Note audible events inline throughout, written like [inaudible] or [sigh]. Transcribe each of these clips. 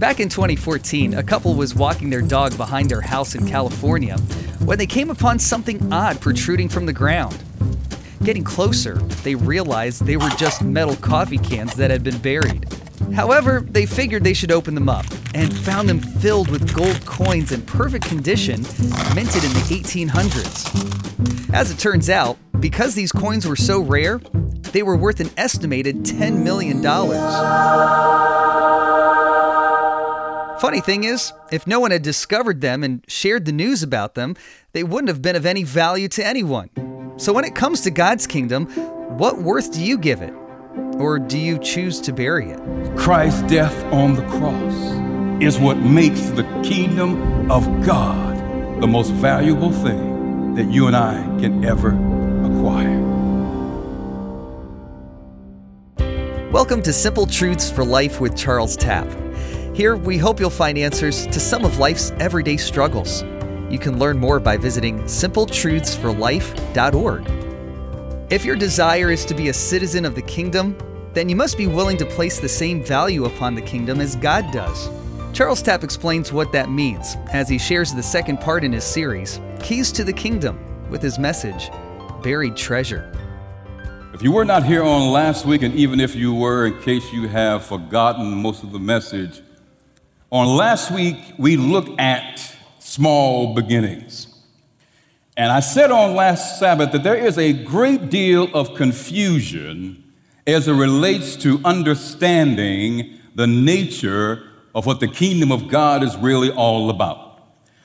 Back in 2014, a couple was walking their dog behind their house in California when they came upon something odd protruding from the ground. Getting closer, they realized they were just metal coffee cans that had been buried. However, they figured they should open them up and found them filled with gold coins in perfect condition, minted in the 1800s. As it turns out, because these coins were so rare, they were worth an estimated $10 million. Funny thing is, if no one had discovered them and shared the news about them, they wouldn't have been of any value to anyone. So when it comes to God's kingdom, what worth do you give it? Or do you choose to bury it? Christ's death on the cross is what makes the kingdom of God the most valuable thing that you and I can ever acquire. Welcome to Simple Truths for Life with Charles Tapp. Here, we hope you'll find answers to some of life's everyday struggles. You can learn more by visiting simpletruthsforlife.org. If your desire is to be a citizen of the kingdom, then you must be willing to place the same value upon the kingdom as God does. Charles Tapp explains what that means as he shares the second part in his series, Keys to the Kingdom, with his message, Buried Treasure. If you were not here on last week, and even if you were, in case you have forgotten most of the message, on last week, we looked at small beginnings. And I said on last Sabbath that there is a great deal of confusion as it relates to understanding the nature of what the kingdom of God is really all about.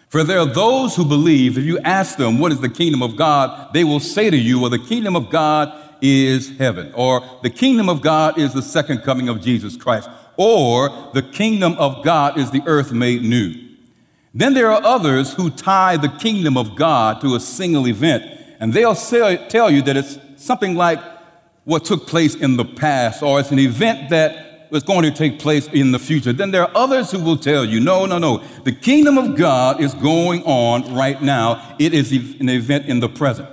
For there are those who believe, if you ask them, what is the kingdom of God, they will say to you, well, the kingdom of God is heaven, or the kingdom of God is the second coming of Jesus Christ, or the kingdom of God is the earth made new. Then there are others who tie the kingdom of God to a single event, and they'll say, tell you that it's something like what took place in the past, or it's an event that was going to take place in the future. Then there are others who will tell you, no, no, no, the kingdom of God is going on right now. It is an event in the present.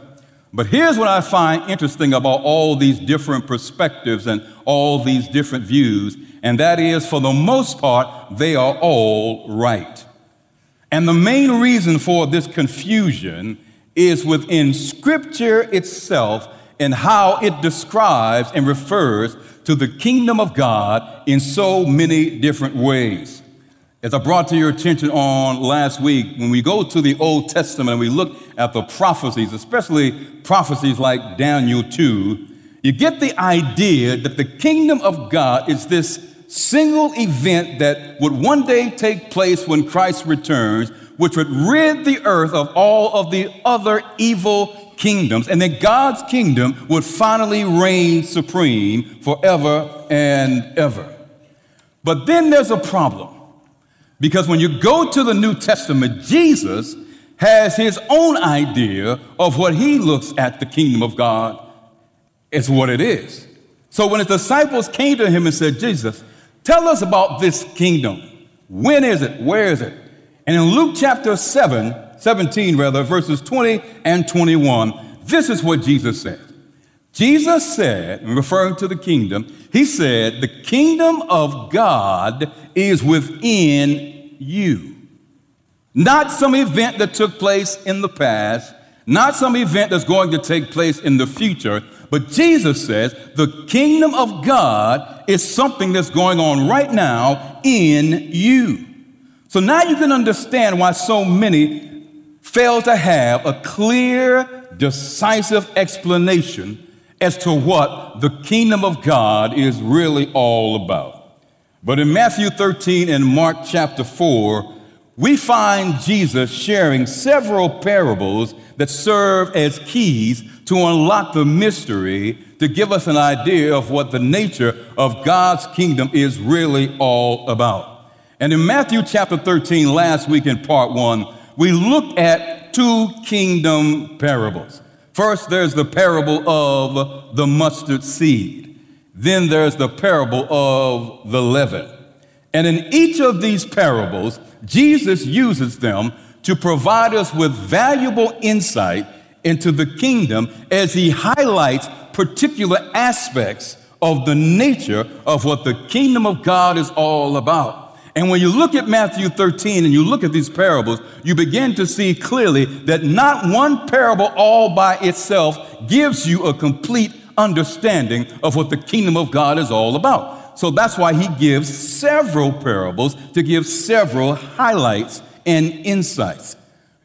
But here's what I find interesting about all these different perspectives and all these different views and that is, for the most part, they are all right. And the main reason for this confusion is within Scripture itself and how it describes and refers to the kingdom of God in so many different ways. As I brought to your attention on last week, when we go to the Old Testament and we look at the prophecies, especially prophecies like Daniel 2, you get the idea that the kingdom of God is this single event that would one day take place when Christ returns, which would rid the earth of all of the other evil kingdoms, and that God's kingdom would finally reign supreme forever and ever. But then there's a problem. Because when you go to the New Testament, Jesus has his own idea of what he looks at the kingdom of God as what it is. So when his disciples came to him and said, Jesus, Tell us about this kingdom. When is it? Where is it? And in Luke chapter 7, 17 rather, verses 20 and 21, this is what Jesus said. Jesus said, referring to the kingdom, he said, The kingdom of God is within you. Not some event that took place in the past, not some event that's going to take place in the future, but Jesus says the kingdom of God is something that's going on right now in you. So now you can understand why so many fail to have a clear, decisive explanation as to what the kingdom of God is really all about. But in Matthew 13 and Mark chapter 4, we find Jesus sharing several parables that serve as keys to unlock the mystery to give us an idea of what the nature of God's kingdom is really all about. And in Matthew chapter 13, last week in part one, we looked at two kingdom parables. First, there's the parable of the mustard seed. Then there's the parable of the leaven. And in each of these parables, Jesus uses them to provide us with valuable insight into the kingdom as he highlights particular aspects of the nature of what the kingdom of God is all about. And when you look at Matthew 13 and you look at these parables, you begin to see clearly that not one parable all by itself gives you a complete understanding of what the kingdom of God is all about. So that's why he gives several parables to give several highlights and insights.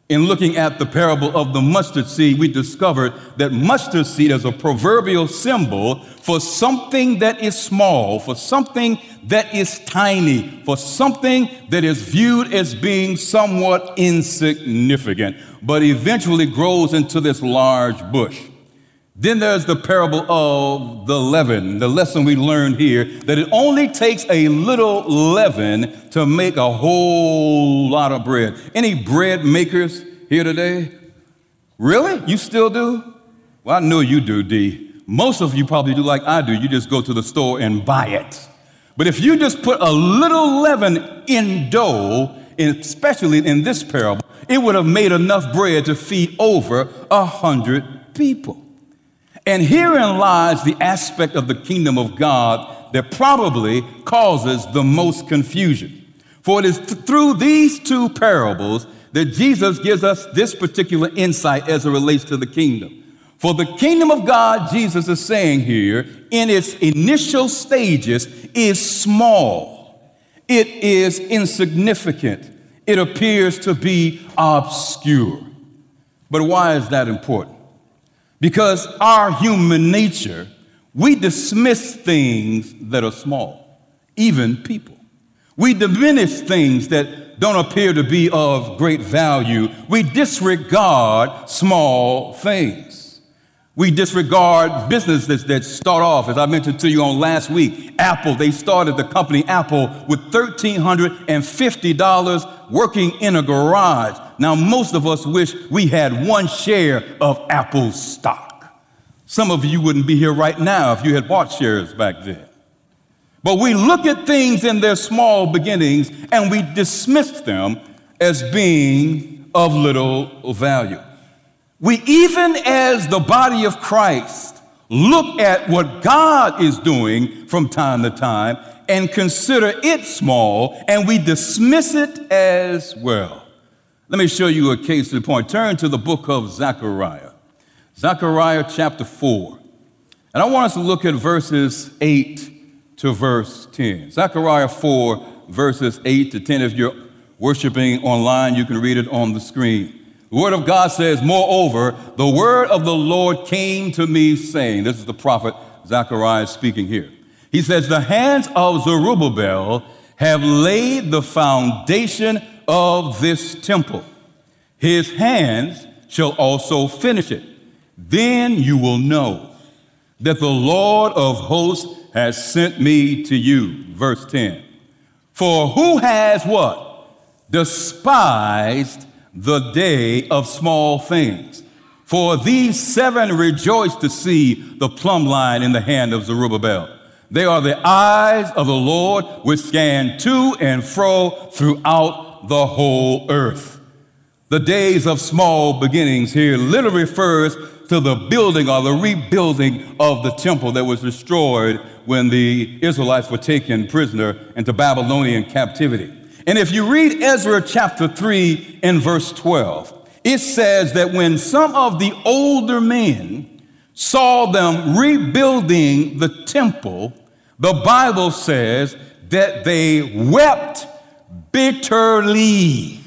In looking at the parable of the mustard seed, we discovered that mustard seed is a proverbial symbol for something that is small, for something that is tiny, for something that is viewed as being somewhat insignificant, but eventually grows into this large bush. Then there's the parable of the leaven, the lesson we learned here that it only takes a little leaven to make a whole lot of bread. Any bread makers here today? Really? You still do? Well, I know you do, D. Most of you probably do like I do. You just go to the store and buy it. But if you just put a little leaven in dough, especially in this parable, it would have made enough bread to feed over a hundred people. And herein lies the aspect of the kingdom of God that probably causes the most confusion. For it is th- through these two parables that Jesus gives us this particular insight as it relates to the kingdom. For the kingdom of God, Jesus is saying here, in its initial stages, is small, it is insignificant, it appears to be obscure. But why is that important? Because our human nature, we dismiss things that are small, even people. We diminish things that don't appear to be of great value. We disregard small things. We disregard businesses that start off, as I mentioned to you on last week. Apple, they started the company Apple with $1,350 working in a garage. Now, most of us wish we had one share of Apple stock. Some of you wouldn't be here right now if you had bought shares back then. But we look at things in their small beginnings and we dismiss them as being of little value. We, even as the body of Christ, look at what God is doing from time to time and consider it small and we dismiss it as well. Let me show you a case in point. Turn to the book of Zechariah, Zechariah chapter 4. And I want us to look at verses 8 to verse 10. Zechariah 4, verses 8 to 10. If you're worshiping online, you can read it on the screen. The word of God says, Moreover, the word of the Lord came to me, saying, This is the prophet Zechariah speaking here. He says, The hands of Zerubbabel have laid the foundation of this temple. His hands shall also finish it. Then you will know that the Lord of hosts has sent me to you. Verse 10. For who has what? Despised the day of small things. For these seven rejoice to see the plumb line in the hand of Zerubbabel. They are the eyes of the Lord which scan to and fro throughout the whole earth. The days of small beginnings here literally refers to the building or the rebuilding of the temple that was destroyed when the Israelites were taken prisoner into Babylonian captivity. And if you read Ezra chapter 3 and verse 12, it says that when some of the older men saw them rebuilding the temple, the Bible says that they wept bitterly.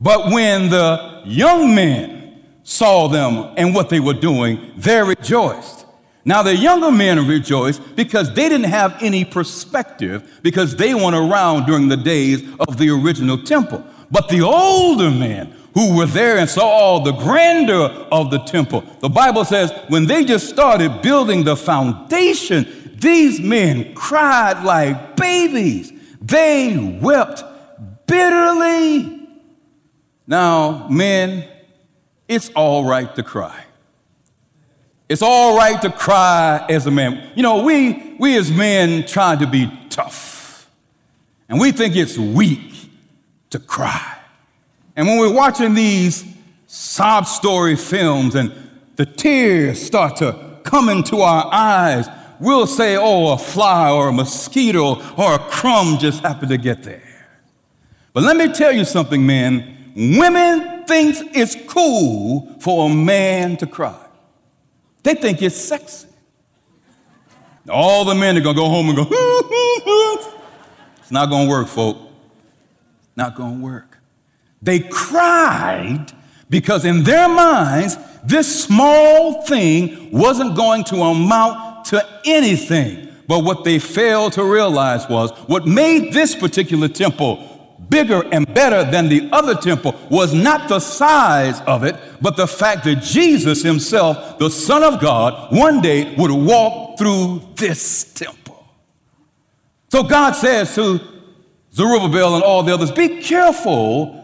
But when the young men saw them and what they were doing, they rejoiced. Now, the younger men rejoiced because they didn't have any perspective because they weren't around during the days of the original temple. But the older men who were there and saw all the grandeur of the temple, the Bible says when they just started building the foundation, these men cried like babies. They wept bitterly. Now, men, it's all right to cry. It's all right to cry as a man. You know, we, we as men try to be tough, and we think it's weak to cry. And when we're watching these sob story films and the tears start to come into our eyes, we'll say, oh, a fly or a mosquito or a crumb just happened to get there. But let me tell you something, man. Women thinks it's cool for a man to cry. They think it's sexy. All the men are gonna go home and go, [laughs] it's not gonna work, folk. Not gonna work. They cried because in their minds, this small thing wasn't going to amount to anything. But what they failed to realize was what made this particular temple bigger and better than the other temple was not the size of it, but the fact that Jesus himself, the Son of God, one day would walk through this temple. So God says to Zerubbabel and all the others, be careful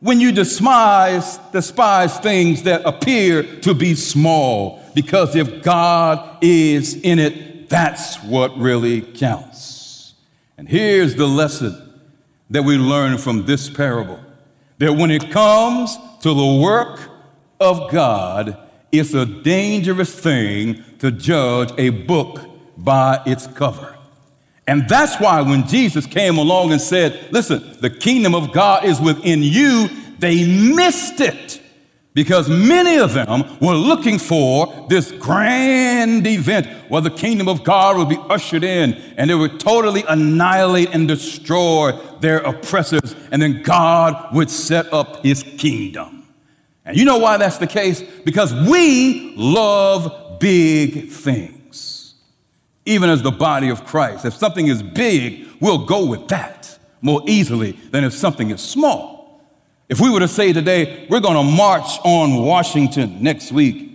when you despise, despise things that appear to be small, because if God is in it, that's what really counts. And here's the lesson that we learn from this parable that when it comes to the work of God, it's a dangerous thing to judge a book by its cover. And that's why when Jesus came along and said, Listen, the kingdom of God is within you, they missed it because many of them were looking for this grand event where the kingdom of God would be ushered in and it would totally annihilate and destroy their oppressors, and then God would set up his kingdom. And you know why that's the case? Because we love big things. Even as the body of Christ, if something is big, we'll go with that more easily than if something is small. If we were to say today, we're going to march on Washington next week,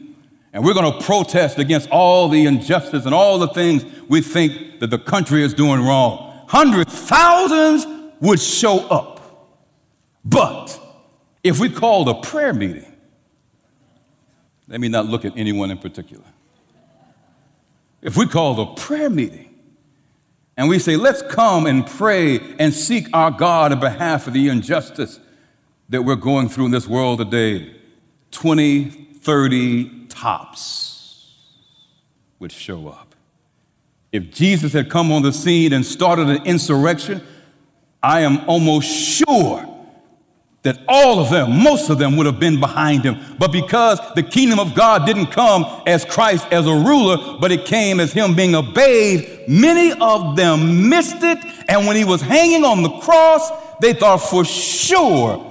and we're going to protest against all the injustice and all the things we think that the country is doing wrong, hundreds, thousands would show up. But if we called a prayer meeting, let me not look at anyone in particular. If we called a prayer meeting and we say, let's come and pray and seek our God on behalf of the injustice that we're going through in this world today, 20, 30 tops would show up. If Jesus had come on the scene and started an insurrection, I am almost sure that all of them, most of them, would have been behind him. But because the kingdom of God didn't come as Christ as a ruler, but it came as him being babe, many of them missed it. And when he was hanging on the cross, they thought for sure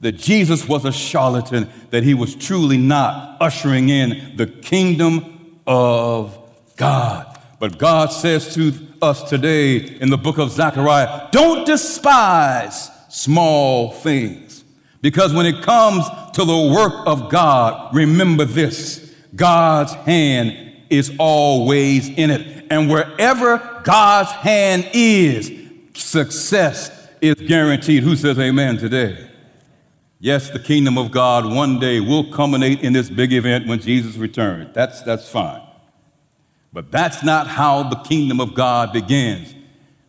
that Jesus was a charlatan, that he was truly not ushering in the kingdom of God. But God says to us today in the book of Zechariah don't despise small things. Because when it comes to the work of God, remember this God's hand is always in it. And wherever God's hand is, success is guaranteed. Who says amen today? Yes, the kingdom of God one day will culminate in this big event when Jesus returns. That's, that's fine. But that's not how the kingdom of God begins.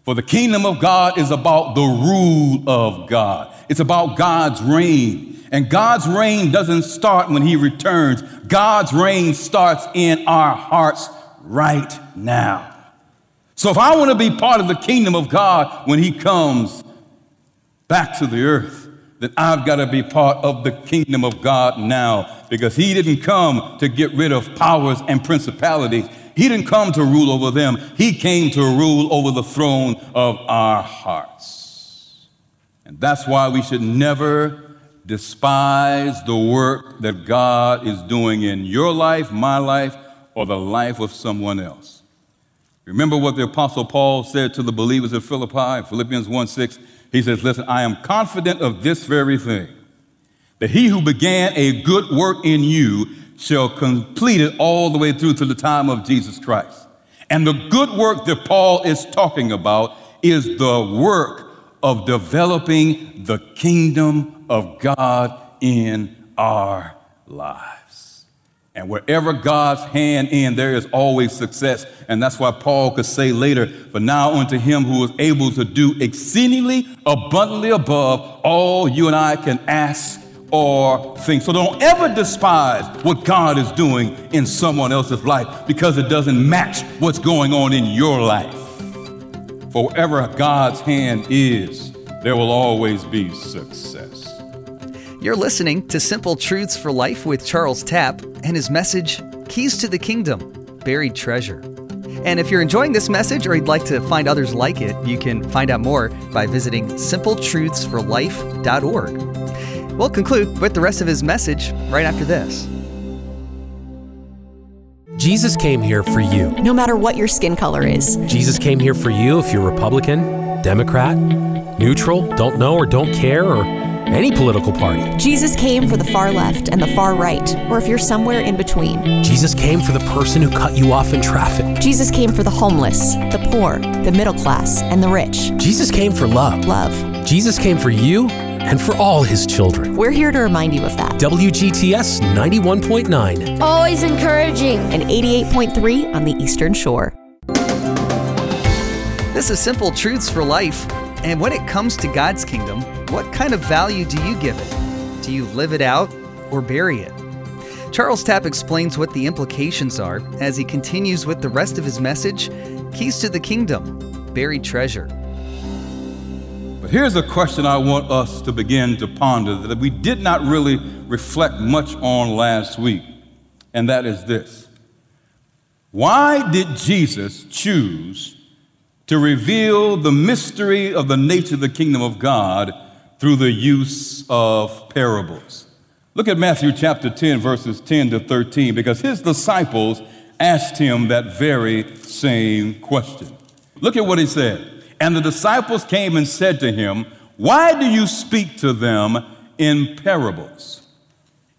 For the kingdom of God is about the rule of God, it's about God's reign. And God's reign doesn't start when He returns, God's reign starts in our hearts right now. So if I want to be part of the kingdom of God when He comes back to the earth, that I've got to be part of the kingdom of God now because he didn't come to get rid of powers and principalities. He didn't come to rule over them. He came to rule over the throne of our hearts. And that's why we should never despise the work that God is doing in your life, my life, or the life of someone else. Remember what the Apostle Paul said to the believers at Philippi, Philippians 1 6. He says, Listen, I am confident of this very thing, that he who began a good work in you shall complete it all the way through to the time of Jesus Christ. And the good work that Paul is talking about is the work of developing the kingdom of God in our lives. And wherever God's hand in, there is always success. And that's why Paul could say later, But now unto him who is able to do exceedingly abundantly above all you and I can ask or think. So don't ever despise what God is doing in someone else's life because it doesn't match what's going on in your life. For wherever God's hand is, there will always be success. You're listening to Simple Truths for Life with Charles Tapp and his message, Keys to the Kingdom Buried Treasure. And if you're enjoying this message or you'd like to find others like it, you can find out more by visiting simpletruthsforlife.org. We'll conclude with the rest of his message right after this. Jesus came here for you. No matter what your skin color is. Jesus came here for you if you're Republican, Democrat, neutral, don't know or don't care, or any political party. Jesus came for the far left and the far right, or if you're somewhere in between. Jesus came for the person who cut you off in traffic. Jesus came for the homeless, the poor, the middle class, and the rich. Jesus came for love. Love. Jesus came for you and for all his children. We're here to remind you of that. WGTS 91.9. Always encouraging. And 88.3 on the Eastern Shore. This is Simple Truths for Life. And when it comes to God's kingdom, what kind of value do you give it? Do you live it out or bury it? Charles Tapp explains what the implications are as he continues with the rest of his message Keys to the Kingdom, Buried Treasure. But here's a question I want us to begin to ponder that we did not really reflect much on last week, and that is this Why did Jesus choose to reveal the mystery of the nature of the kingdom of God through the use of parables? Look at Matthew chapter 10, verses 10 to 13, because his disciples asked him that very same question. Look at what he said. And the disciples came and said to him, Why do you speak to them in parables?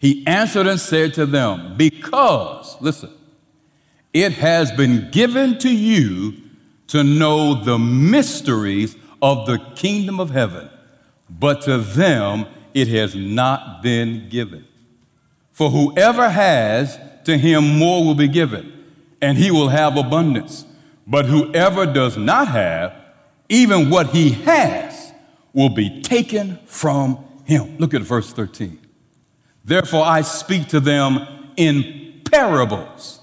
He answered and said to them, Because, listen, it has been given to you to know the mysteries of the kingdom of heaven, but to them it has not been given. For whoever has, to him more will be given, and he will have abundance. But whoever does not have, even what he has will be taken from him. Look at verse 13. Therefore, I speak to them in parables,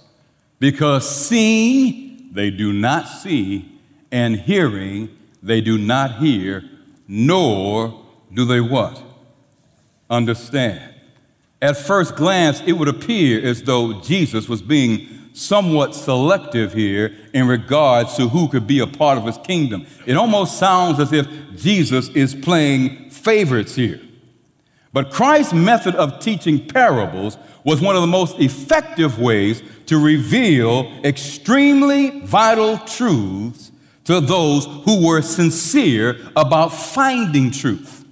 because seeing they do not see, and hearing they do not hear, nor do they what? Understand. At first glance, it would appear as though Jesus was being somewhat selective here in regards to who could be a part of his kingdom. It almost sounds as if Jesus is playing favorites here. But Christ's method of teaching parables was one of the most effective ways to reveal extremely vital truths to those who were sincere about finding truth.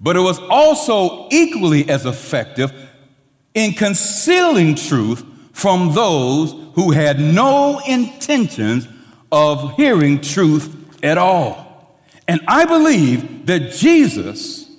But it was also equally as effective in concealing truth from those who had no intentions of hearing truth at all. And I believe that Jesus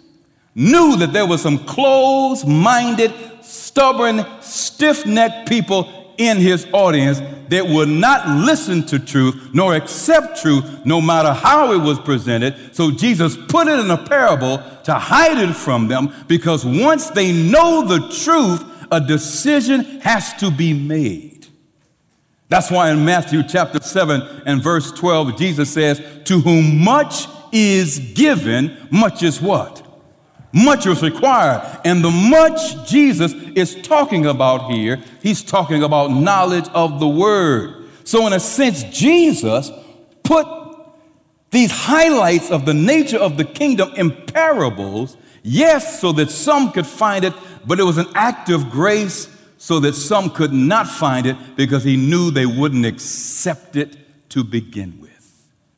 knew that there were some closed minded, stubborn, stiff necked people in his audience that would not listen to truth nor accept truth no matter how it was presented. So Jesus put it in a parable to hide it from them because once they know the truth, a decision has to be made. That's why in Matthew chapter 7 and verse 12, Jesus says, To whom much is given, much is what? Much is required. And the much Jesus is talking about here, he's talking about knowledge of the word. So, in a sense, Jesus put these highlights of the nature of the kingdom in parables, yes, so that some could find it but it was an act of grace so that some could not find it because he knew they wouldn't accept it to begin with.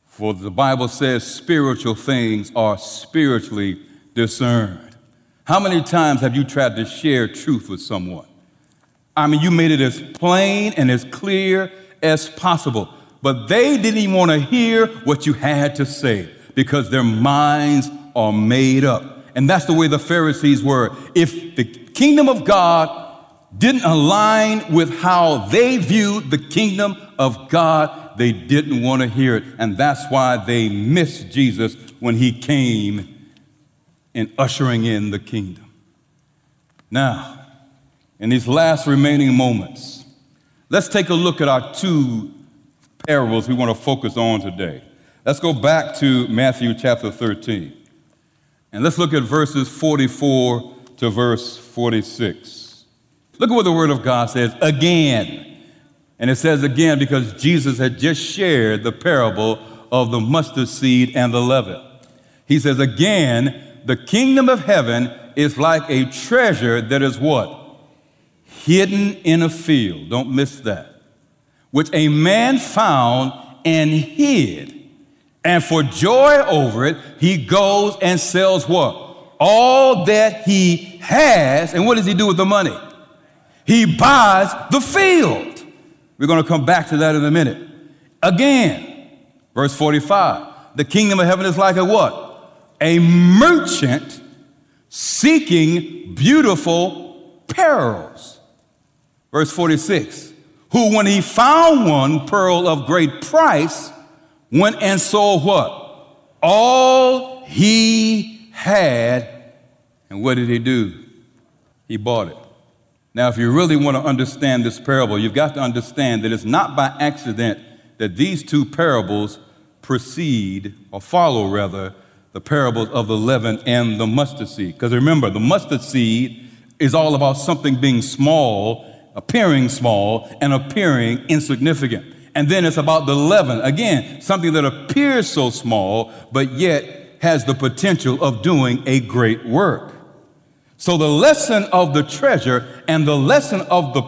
For the Bible says spiritual things are spiritually discerned. How many times have you tried to share truth with someone? I mean, you made it as plain and as clear as possible, but they didn't even want to hear what you had to say because their minds are made up. And that's the way the Pharisees were. If the kingdom of God didn't align with how they viewed the kingdom of God, they didn't want to hear it. And that's why they missed Jesus when he came in ushering in the kingdom. Now, in these last remaining moments, let's take a look at our two parables we want to focus on today. Let's go back to Matthew chapter 13. And let's look at verses 44 to verse 46. Look at what the Word of God says again. And it says again because Jesus had just shared the parable of the mustard seed and the leaven. He says, again, the kingdom of heaven is like a treasure that is what? Hidden in a field. Don't miss that. Which a man found and hid. And for joy over it, he goes and sells what? All that he has. And what does he do with the money? He buys the field. We're going to come back to that in a minute. Again, verse 45. The kingdom of heaven is like a what? A merchant seeking beautiful pearls. Verse 46 Who, when he found one pearl of great price, went and sold what? All he had. And what did he do? He bought it. Now, if you really want to understand this parable, you've got to understand that it's not by accident that these two parables precede, or follow rather, the parables of the leaven and the mustard seed. Because remember, the mustard seed is all about something being small, appearing small, and appearing insignificant. And then it's about the leaven, again, something that appears so small, but yet has the potential of doing a great work. So the lesson of the treasure and the lesson of the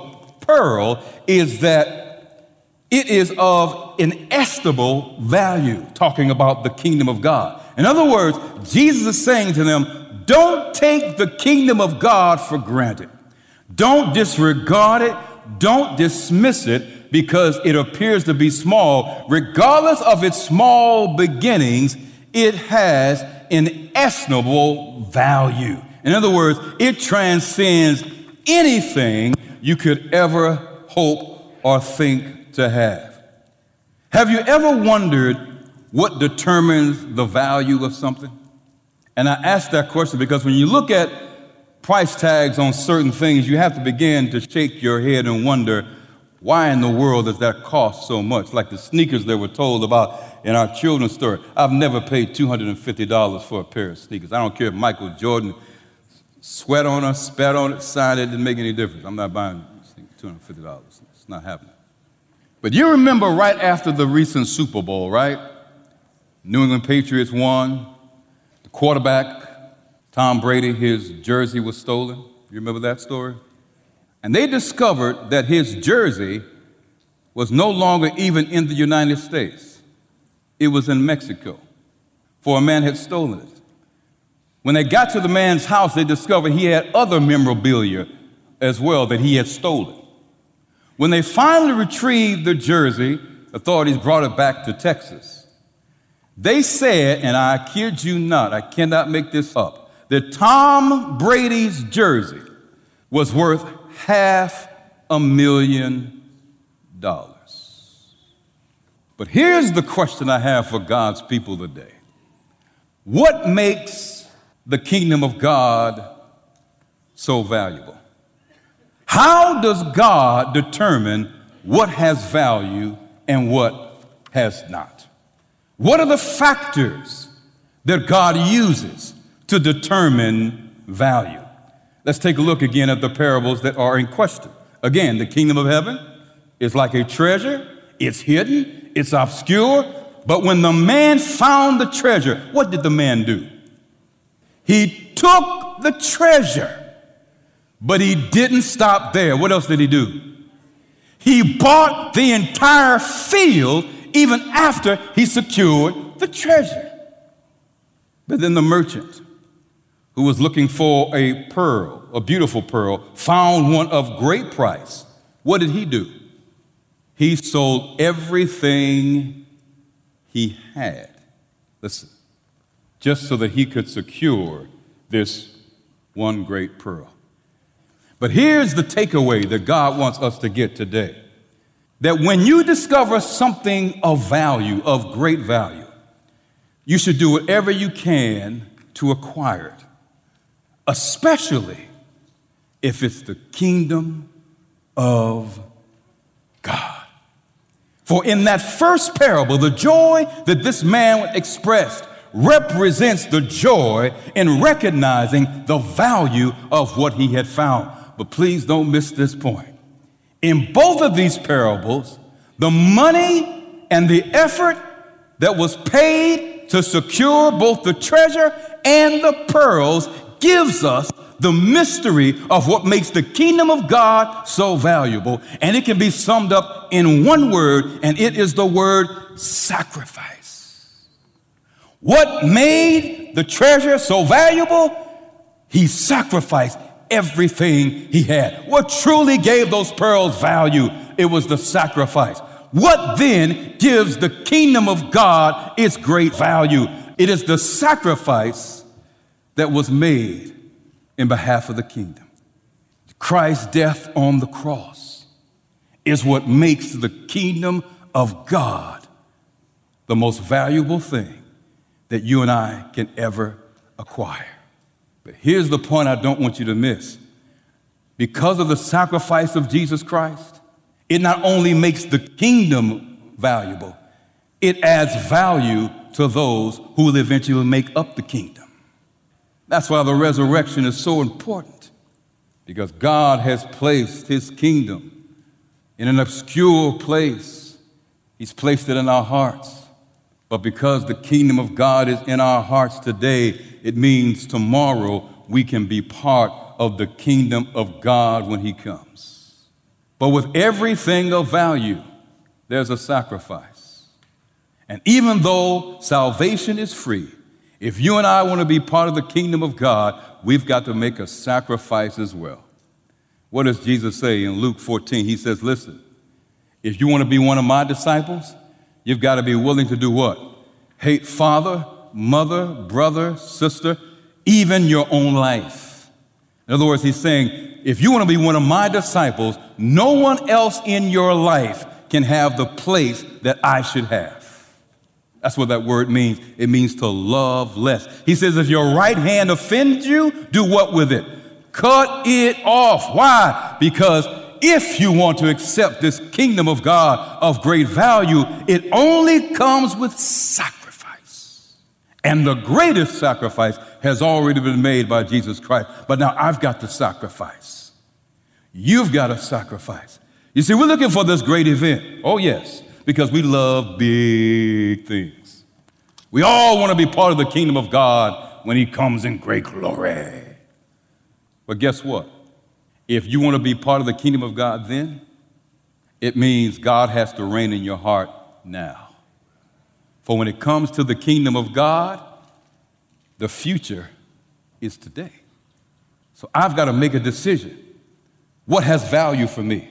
pearl is that it is of inestimable value, talking about the kingdom of God. In other words, Jesus is saying to them, don't take the kingdom of God for granted. Don't disregard it. Don't dismiss it because it appears to be small. Regardless of its small beginnings, it has inestimable value. In other words, it transcends anything you could ever hope or think to have. Have you ever wondered what determines the value of something? And I ask that question because when you look at price tags on certain things, you have to begin to shake your head and wonder why in the world does that cost so much? Like the sneakers that were told about in our children's story. I've never paid $250 for a pair of sneakers. I don't care if Michael Jordan sweat on it, spat on it, signed it, didn't make any difference. I'm not buying $250. It's not happening. But you remember right after the recent Super Bowl, right? New England Patriots won. The quarterback, Tom Brady, his jersey was stolen. You remember that story? And they discovered that his jersey was no longer even in the United States, it was in Mexico, for a man had stolen it. When they got to the man's house, they discovered he had other memorabilia as well that he had stolen. When they finally retrieved the jersey, authorities brought it back to Texas. They said, and I kid you not, I cannot make this up, that Tom Brady's jersey was worth half a million dollars. But here's the question I have for God's people today What makes the kingdom of God so valuable? How does God determine what has value and what has not? What are the factors that God uses to determine value? Let's take a look again at the parables that are in question. Again, the kingdom of heaven is like a treasure, it's hidden, it's obscure, but when the man found the treasure, what did the man do? He took the treasure, but he didn't stop there. What else did he do? He bought the entire field even after he secured the treasure. But then the merchant, who was looking for a pearl, a beautiful pearl, found one of great price. What did he do? He sold everything he had. Listen, just so that he could secure this one great pearl. But here's the takeaway that God wants us to get today that when you discover something of value, of great value, you should do whatever you can to acquire it, especially if it's the kingdom of God. For in that first parable, the joy that this man expressed represents the joy in recognizing the value of what he had found. But please don't miss this point. In both of these parables, the money and the effort that was paid to secure both the treasure and the pearls gives us the mystery of what makes the kingdom of God so valuable. And it can be summed up in one word, and it is the word sacrifice. What made the treasure so valuable? He sacrificed everything he had. What truly gave those pearls value? It was the sacrifice. What then gives the kingdom of God its great value? It is the sacrifice that was made in behalf of the kingdom. Christ's death on the cross is what makes the kingdom of God the most valuable thing that you and I can ever acquire. But here's the point I don't want you to miss. Because of the sacrifice of Jesus Christ, it not only makes the kingdom valuable, it adds value to those who will eventually make up the kingdom. That's why the resurrection is so important, because God has placed his kingdom in an obscure place. He's placed it in our hearts. But because the kingdom of God is in our hearts today, it means tomorrow we can be part of the kingdom of God when he comes. But with everything of value, there's a sacrifice. And even though salvation is free, if you and I want to be part of the kingdom of God, we've got to make a sacrifice as well. What does Jesus say in Luke 14? He says, Listen, if you want to be one of my disciples, you've got to be willing to do what? Hate father, mother, brother, sister, even your own life. In other words, he's saying, if you want to be one of my disciples, no one else in your life can have the place that I should have. That's what that word means. It means to love less. He says, if your right hand offends you, do what with it? Cut it off. Why? Because if you want to accept this kingdom of God of great value, it only comes with sacrifice. And the greatest sacrifice has already been made by Jesus Christ. But now I've got to sacrifice. You've got to sacrifice. You see, we're looking for this great event. Oh, yes because we love big things. We all want to be part of the kingdom of God when He comes in great glory. But guess what? If you want to be part of the kingdom of God then, it means God has to reign in your heart now. For when it comes to the kingdom of God, the future is today. So I've got to make a decision. What has value for me?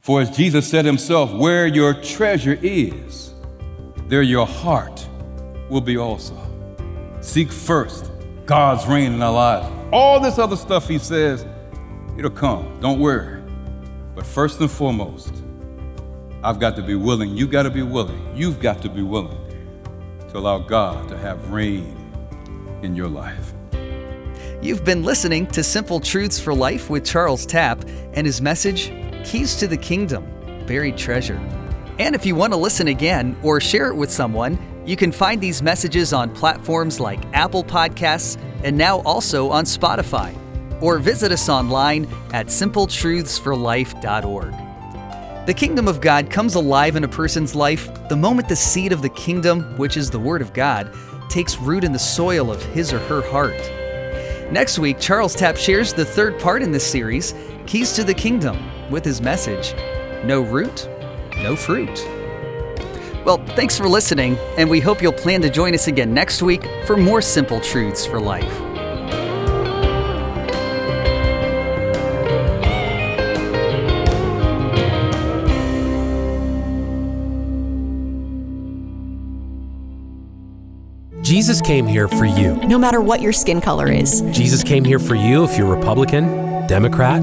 For as Jesus said himself, where your treasure is, there your heart will be also. Seek first God's reign in our lives. All this other stuff he says, it'll come. Don't worry. But first and foremost, I've got to be willing. You've got to be willing. You've got to be willing to allow God to have reign in your life. You've been listening to Simple Truths for Life with Charles Tapp and his message Keys to the Kingdom Buried Treasure. And if you want to listen again or share it with someone, you can find these messages on platforms like Apple Podcasts and now also on Spotify. Or visit us online at simpletruthsforlife.org. The kingdom of God comes alive in a person's life the moment the seed of the kingdom, which is the Word of God, takes root in the soil of his or her heart. Next week, Charles Tapp shares the third part in this series Keys to the Kingdom with his message No root, no fruit. Well, thanks for listening, and we hope you'll plan to join us again next week for more simple truths for life. Jesus came here for you. No matter what your skin color is, Jesus came here for you if you're Republican, Democrat,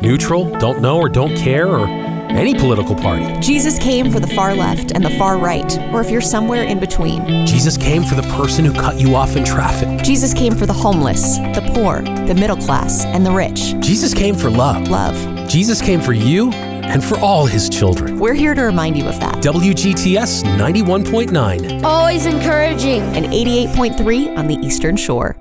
neutral, don't know or don't care, or any political party. Jesus came for the far left and the far right, or if you're somewhere in between. Jesus came for the person who cut you off in traffic. Jesus came for the homeless, the poor, the middle class, and the rich. Jesus came for love. Love. Jesus came for you and for all his children. We're here to remind you of that. WGTS 91.9. Always encouraging. And 88.3 on the Eastern Shore.